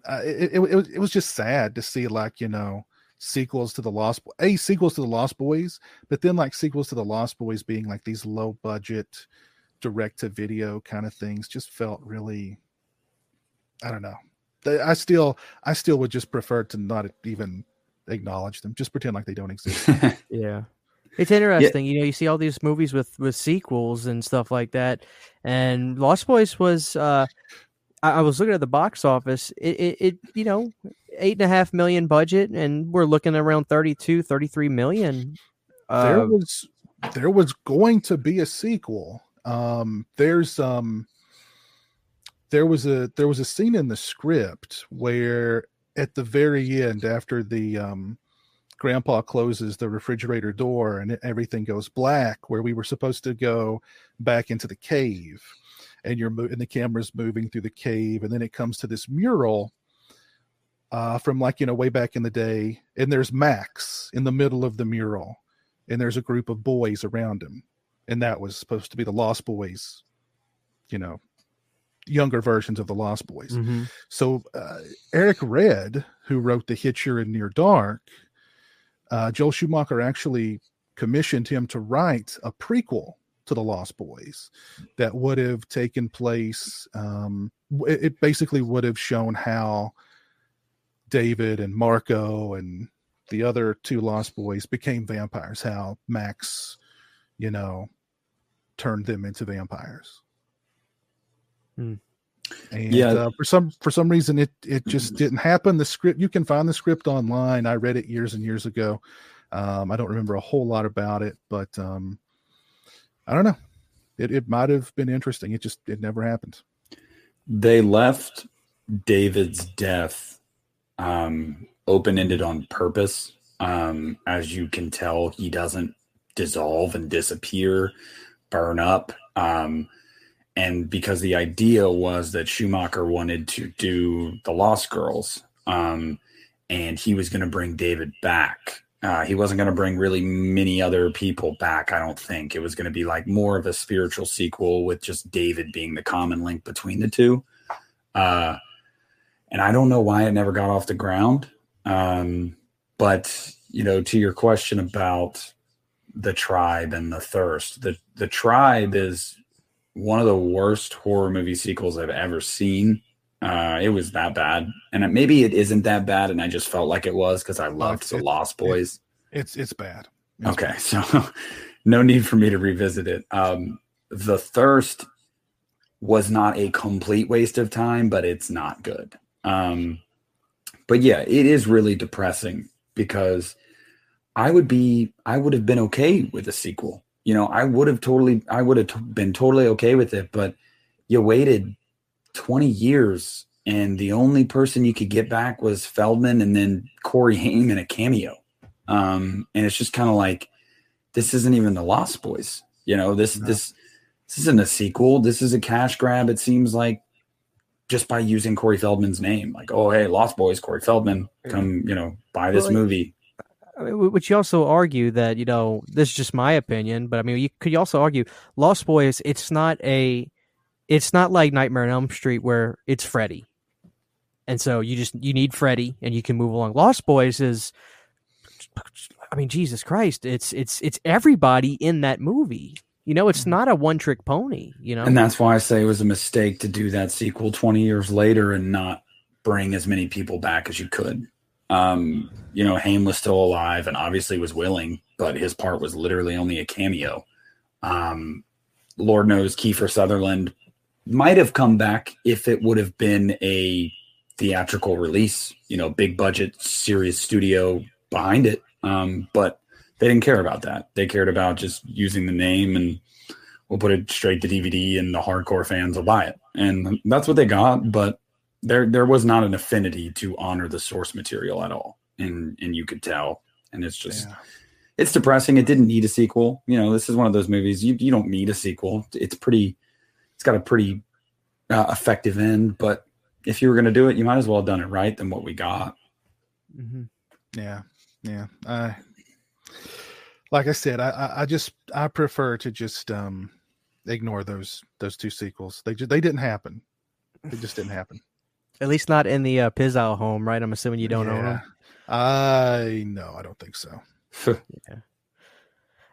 uh, it, it, it, was, it was just sad to see like you know sequels to the lost a sequels to the lost boys but then like sequels to the lost boys being like these low budget direct to video kind of things just felt really i don't know. I still i still would just prefer to not even acknowledge them just pretend like they don't exist. Yeah. It's interesting yeah. you know you see all these movies with with sequels and stuff like that and lost boys was uh I, was looking at the box office. It, it, it, you know, eight and a half million budget, and we're looking around 32, 33 million. there uh, was there was going to be a sequel. Um, there's um, there was a there was a scene in the script where at the very end, after the um, grandpa closes the refrigerator door and everything goes black, where we were supposed to go back into the cave and you're moving the camera's moving through the cave and then it comes to this mural uh, from like you know way back in the day and there's max in the middle of the mural and there's a group of boys around him and that was supposed to be the lost boys you know younger versions of the lost boys mm-hmm. so uh, eric red who wrote the hitcher and near dark uh, joel schumacher actually commissioned him to write a prequel to the Lost Boys that would have taken place. Um, it, it basically would have shown how David and Marco and the other two Lost Boys became vampires. How Max, you know, turned them into vampires. Hmm. And Yeah. uh, for some for some reason it it just didn't happen. The script you can find the script online. I read it years and years ago. Um, I don't remember a whole lot about it, but um, I don't know. It it might have been interesting. It just it never happened. They left David's death um, open ended on purpose. Um, as you can tell, he doesn't dissolve and disappear, burn up. Um, and because the idea was that Schumacher wanted to do the Lost Girls, um, and he was going to bring David back. Uh, he wasn't going to bring really many other people back. I don't think it was going to be like more of a spiritual sequel with just David being the common link between the two. Uh, and I don't know why it never got off the ground. Um, but you know, to your question about the tribe and the thirst, the the tribe is one of the worst horror movie sequels I've ever seen. Uh, it was that bad, and maybe it isn't that bad, and I just felt like it was because I loved it's- the Lost Boys. It's it's bad. It's Okay, so no need for me to revisit it. Um, the thirst was not a complete waste of time, but it's not good. Um, but yeah, it is really depressing because I would be, I would have been okay with a sequel. You know, I would have totally, I would have t- been totally okay with it. But you waited 20 years, and the only person you could get back was Feldman, and then Corey Haim in a cameo. Um, and it's just kind of like this isn't even the Lost Boys. You know, this No. this this isn't a sequel. This is a cash grab. It seems like just by using Corey Feldman's name, like, oh hey, Lost Boys, Corey Feldman, come, you know, buy this Well, movie. I mean, which you also argue that you know this is just my opinion, but I mean, you could you also argue Lost Boys. It's not a, it's not like Nightmare on Elm Street where it's Freddy, and so you just you need Freddy and you can move along. Lost Boys is, I mean, Jesus Christ, it's it's it's everybody in that movie. You know, it's not a one trick pony. You know, And that's why I say it was a mistake to do that sequel 20 years later and not bring as many people back as you could. Um, you know, Haim was still alive and obviously was willing, but his part was literally only a cameo. Um, Lord knows Kiefer Sutherland might have come back if it would have been a theatrical release, you know, big budget, serious studio behind it. Um, but they didn't care about that. They cared about just using the name and we'll put it straight to DVD and the hardcore fans will buy it. And that's what they got, but there there was not an affinity to honor the source material at all. And and you could tell. And it's just Yeah. it's depressing. It didn't need a sequel. You know, this is one of those movies you you don't need a sequel. It's pretty it's got a pretty uh, effective end, but if you were going to do it, you might as well have done it right than what we got. Mhm. Yeah, yeah. I like I said, I, I I just I prefer to just um ignore those those two sequels. They just they didn't happen. They just didn't happen. at least not in the uh, Pizowell home, right? I'm assuming you don't own them. I no, I don't think so.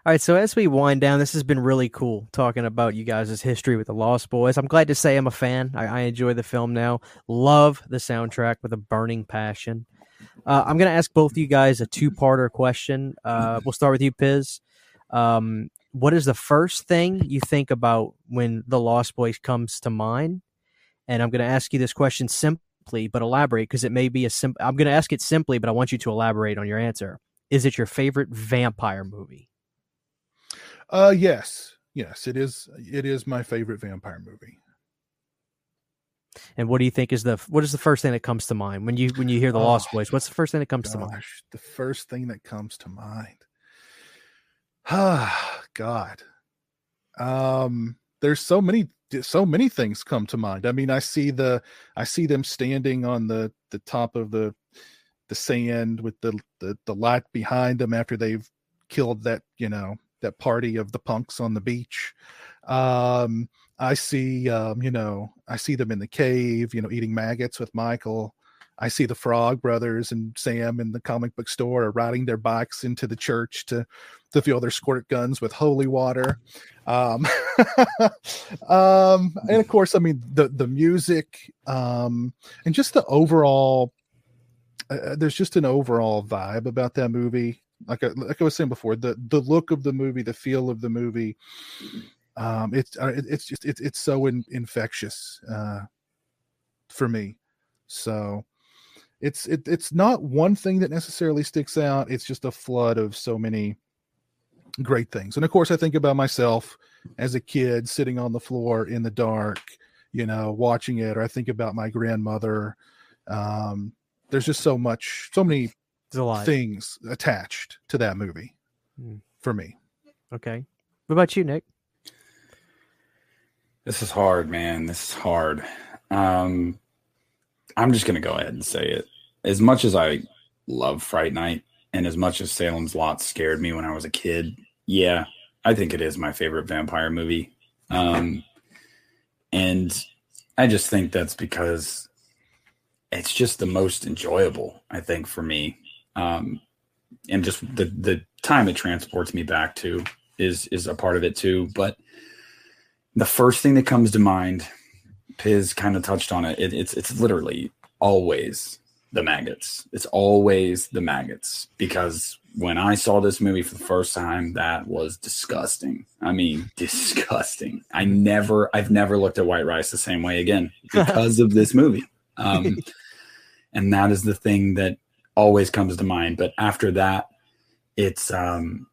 All right, so as we wind down, this has been really cool talking about you guys' history with the Lost Boys. I'm glad to say I'm a fan. I, I enjoy the film now. Love the soundtrack with a burning passion. Uh, I'm going to ask both of you guys a two parter question. Uh, we'll start with you, Piz. Um, what is the first thing you think about when the Lost Boys comes to mind? And I'm going to ask you this question simply, but elaborate because it may be a sim. I'm going to ask it simply, but I want you to elaborate on your answer. Is it your favorite vampire movie? Uh yes. Yes, it is it is my favorite vampire movie. And what do you think is the what is the first thing that comes to mind when you when you hear the Lost Oh, Boys? What's the first thing that comes to mind? The first thing that comes to mind. Ah, God. Um, there's so many so many things come to mind. I mean, I see the I see them standing on the the top of the the sand with the the, the light behind them after they've killed that, you know, that party of the punks on the beach. Um, I see um, you know, I see them in the cave, you know, eating maggots with Michael. I see the Frog Brothers and Sam in the comic book store are riding their bikes into the church to to fill their squirt guns with holy water. Um, um, and of course, I mean the the music um, and just the overall. Uh, there's just an overall vibe about that movie. Like I, like I was saying before, the the look of the movie, the feel of the movie. Um, it's uh, it, it's just it's it's so in, infectious uh, for me. So it's it, it's not one thing that necessarily sticks out. It's just a flood of so many great things. And of course, I think about myself as a kid sitting on the floor in the dark, you know, watching it, or I think about my grandmother. Um, there's just so much, so many things attached to that movie hmm. for me. Okay. What about you, Nick? This is hard, man. This is hard. Um, I'm just going to go ahead and say it. As much as I love Fright Night, and as much as Salem's Lot scared me when I was a kid, yeah, I think it is my favorite vampire movie. Um, and I just think that's because it's just the most enjoyable, I think, for me. Um, and just the the time it transports me back to is is a part of it too. But the first thing that comes to mind, Piz kind of touched on it. it it's it's literally always the maggots. It's always the maggots because when I saw this movie for the first time, that was disgusting. I mean, disgusting. I never, I've never looked at white rice the same way again because of this movie. Um, and that is the thing that always comes to mind. But after that, it's um,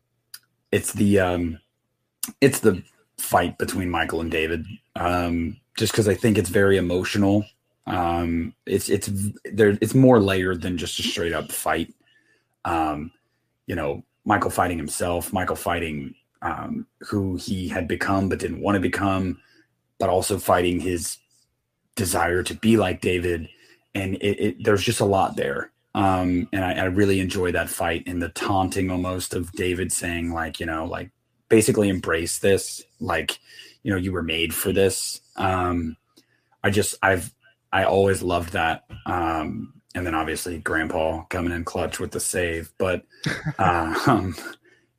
it's the um, it's the fight between Michael and David. Um, just because I think it's very emotional. Um, it's it's there. It's more layered than just a straight up fight. Um, you know, Michael fighting himself, Michael fighting um, who he had become but didn't want to become, but also fighting his desire to be like David. And it, it there's just a lot there. Um, and I, I really enjoy that fight and the taunting almost of David saying, like, you know, like basically embrace this, like, you know, you were made for this. Um, I just, I've, I always loved that. Um, and then obviously grandpa coming in clutch with the save but uh, um,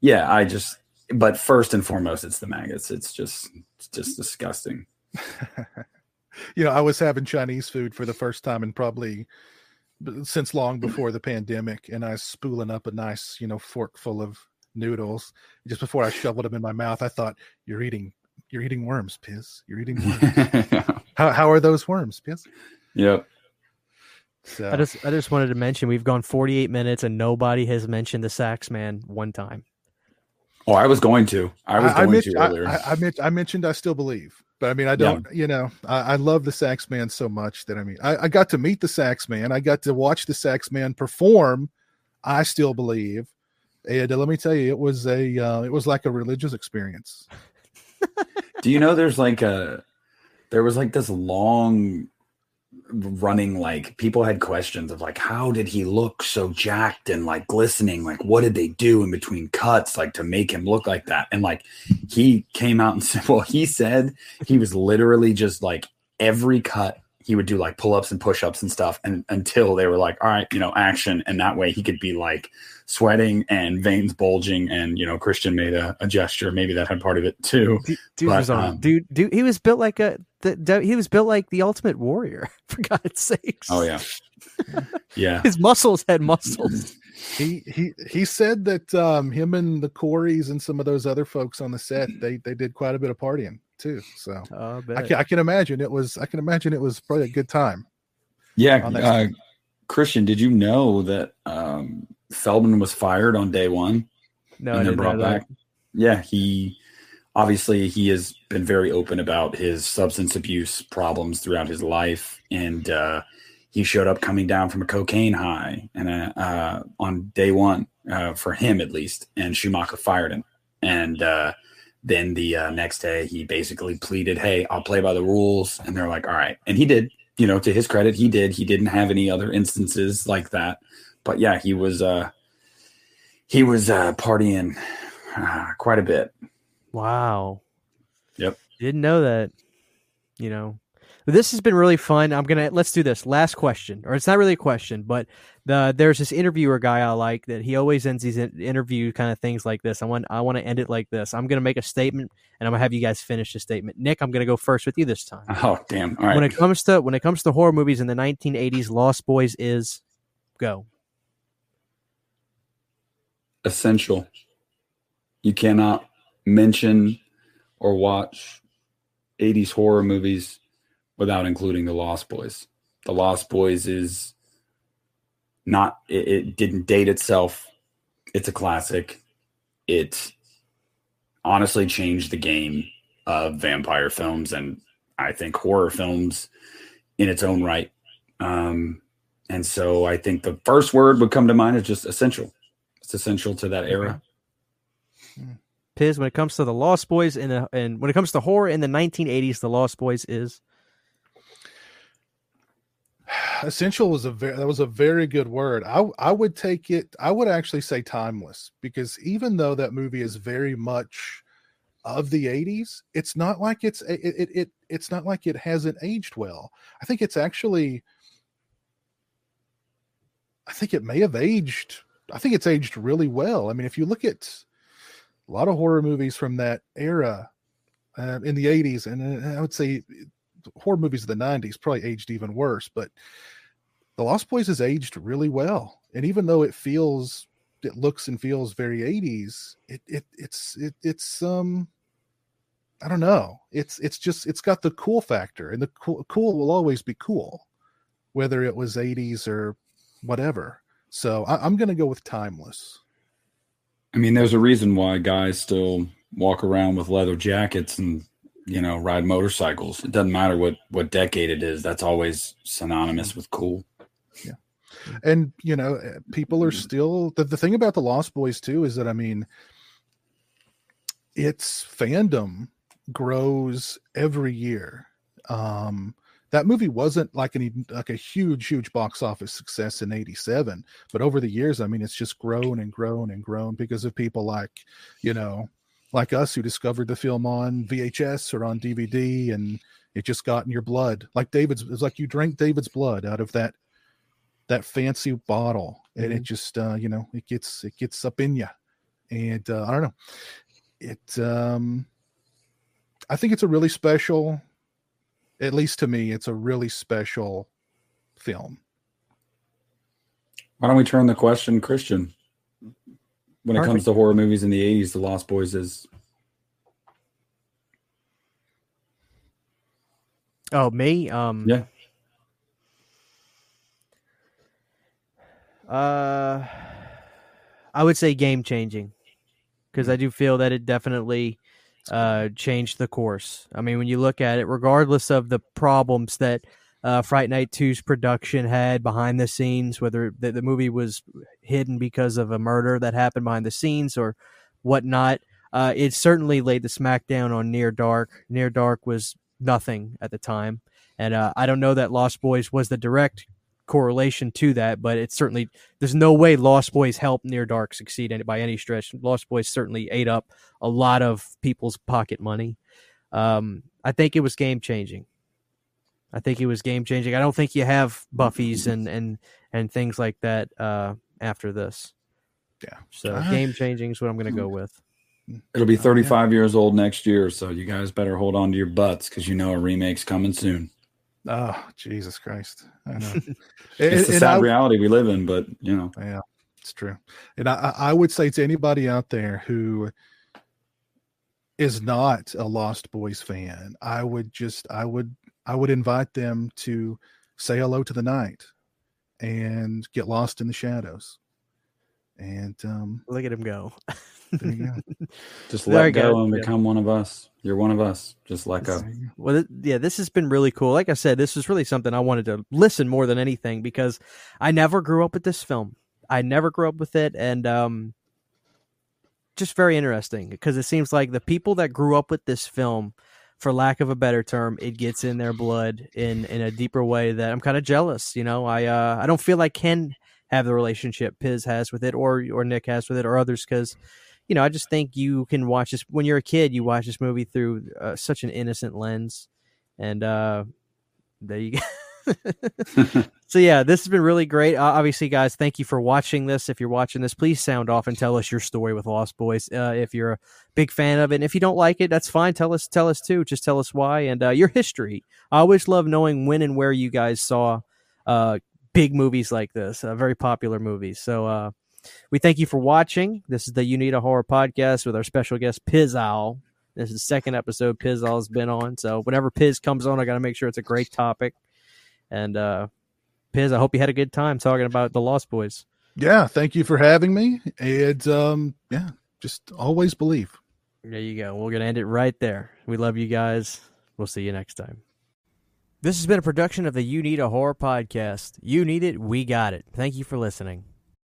yeah i just but first and foremost it's the maggots it's just it's just disgusting you know i was having chinese food for the first time and probably since long before the pandemic and i was spooling up a nice you know fork full of noodles just before i shoveled them in my mouth i thought you're eating you're eating worms Piz. you're eating worms how, how are those worms piz yep so I just I just wanted to mention we've gone 48 minutes and nobody has mentioned the sax man one time. Oh, I was going to. I was I, going I to earlier. I, I, I, mentioned I still believe, but I mean I don't. Yeah. You know, I, love the sax man so much that I mean I, got to meet the sax man. I got to watch the sax man perform. I still believe, and let me tell you, it was a uh, it was like a religious experience. Do you know there's like a there was like this long running like people had questions of like how did he look so jacked and like glistening? Like what did they do in between cuts like to make him look like that? And like he came out and said well he said he was literally just like every cut he would do like pull-ups and push-ups and stuff and until they were like all right you know action and that way he could be like sweating and veins bulging and you know christian made a, a gesture. Maybe that had part of it too. Dude, but, was on, um, dude, dude he was built like a the, he was built like the ultimate warrior for god's sakes. Oh yeah. Yeah. His muscles had muscles. He he he said that um him and the Coreys and some of those other folks on the set they they did quite a bit of partying too. So I can, I can imagine it was I can imagine it was probably a good time. Yeah, uh, Christian, did you know that um, Feldman was fired on day one? No, and then brought back. Yeah, he obviously he has been very open about his substance abuse problems throughout his life, and uh, he showed up coming down from a cocaine high and uh, uh on day one uh, for him at least, and Schumacher fired him, and uh, then the uh, next day, he basically pleaded, "Hey, I'll play by the rules," and they're like, "All right," and he did. You know, to his credit, he did. He didn't have any other instances like that, but yeah, he was. uh He was uh partying uh, quite a bit. Wow. Yep. Didn't know that. You know, This has been really fun. I'm gonna let's do this. Last question, or it's not really a question, but the there's this interviewer guy I like that he always ends these in, interview kind of things like this. I want I want to end it like this. I'm gonna make a statement, and I'm gonna have you guys finish the statement. Nick, I'm gonna go first with you this time. Oh damn! All right. When it comes to when it comes to horror movies in the 1980s, Lost Boys is go essential. You cannot mention or watch 80s horror movies without including The Lost Boys. The Lost Boys is not, it, it didn't date itself. It's a classic. It honestly changed the game of vampire films and I think horror films in its own right. Um, and so I think the first word would come to mind is just essential. It's essential to that era. Piz, when it comes to the Lost Boys in and when it comes to horror in the 1980s, the Lost Boys is essential was a very that was a very good word. I I would take it. I would actually say timeless because even though that movie is very much of the 80s, it's not like it's it it, it it's not like it hasn't aged well. I think it's actually I think it may have aged. I think it's aged really well. I mean, if you look at a lot of horror movies from that era uh, in the 80s, and uh, I would say horror movies of the 90s probably aged even worse, but The Lost Boys has aged really well. And even though it feels, it looks and feels very 80s, it, it it's, it, it's, um, I don't know. It's, it's just, it's got the cool factor and the cool, cool will always be cool, whether it was 80s or whatever. So I, I'm going to go with timeless. I mean, there's a reason why guys still walk around with leather jackets and you know ride motorcycles. It doesn't matter what what decade it is. That's always synonymous with cool. Yeah, and you know, eh, people are still the the thing about the Lost Boys too is that I mean, its fandom grows every year. Um, that movie wasn't like an like a huge huge box office success in 87 but over the years i mean it's just grown and grown and grown because of people like you know like us who discovered the film on vhs or on dvd and it just got in your blood like david's it's like you drank david's blood out of that that fancy bottle and mm-hmm. it just uh you know it gets it gets up in you and uh, i don't know it um i think it's a really special at least to me, it's a really special film. Why don't we turn the question Christian? When Perfect. it comes to horror movies in the 80s, The Lost Boys is. Oh, me? Um, yeah. Uh, I would say game changing because I do feel that it definitely uh, changed the course. I mean, when you look at it, regardless of the problems that uh, Fright Night 2's production had behind the scenes, whether the, the, movie was hidden because of a murder that happened behind the scenes or whatnot, uh, it certainly laid the smackdown on Near Dark. Near Dark was nothing at the time. And uh, I don't know that Lost Boys was the direct correlation to that, but it's certainly there's no way Lost Boys helped Near Dark succeed by any stretch. Lost Boys certainly ate up a lot of people's pocket money. Um, I think it was game changing. I think it was game changing. I don't think you have Buffy's and and and things like that uh, after this. Yeah. So uh, game changing is what I'm going to go with. It'll be 35 yeah. years old next year, so you guys better hold on to your butts because you know a remake's coming soon. Oh, Jesus Christ. I know. it's the sad I, reality we live in, but you know. Yeah, it's true. And I, I would say to anybody out there who is not a Lost Boys fan, I would just I would I would invite them to say hello to the night and get lost in the shadows. And um look at him go. There you go. Just let go, go and become one of us. You're one of us. Just let go. Well, yeah, this has been really cool. Like I said, this is really something I wanted to listen more than anything because I never grew up with this film. I never grew up with it, and um, just very interesting because it seems like the people that grew up with this film, for lack of a better term, it gets in their blood in in a deeper way that I'm kind of jealous. You know, I uh, I don't feel like Ken have the relationship Piz has with it, or or Nick has with it, or others because you know, I just think you can watch this when you're a kid. You watch this movie through uh, such an innocent lens, and uh, There you go. so yeah, this has been really great. Uh, obviously, guys, thank you for watching this. If you're watching this, please sound off and tell us your story with Lost Boys. Uh, if you're a big fan of it, and if you don't like it, that's fine. Tell us, tell us too. Just tell us why and uh, your history. I always love knowing when and where you guys saw uh, big movies like this, uh, very popular movies. So uh, we thank you for watching. This is the Uneeda Horror podcast with our special guest Pizowell. This is the second episode Pizowell's been on. So whenever Piz comes on, I got to make sure it's a great topic. And uh, Piz, I hope you had a good time talking about the Lost Boys. Yeah, thank you for having me. And um, yeah, just always believe. There you go. We're gonna end it right there. We love you guys. We'll see you next time. This has been a production of the Uneeda Horror podcast. You need it, we got it. Thank you for listening.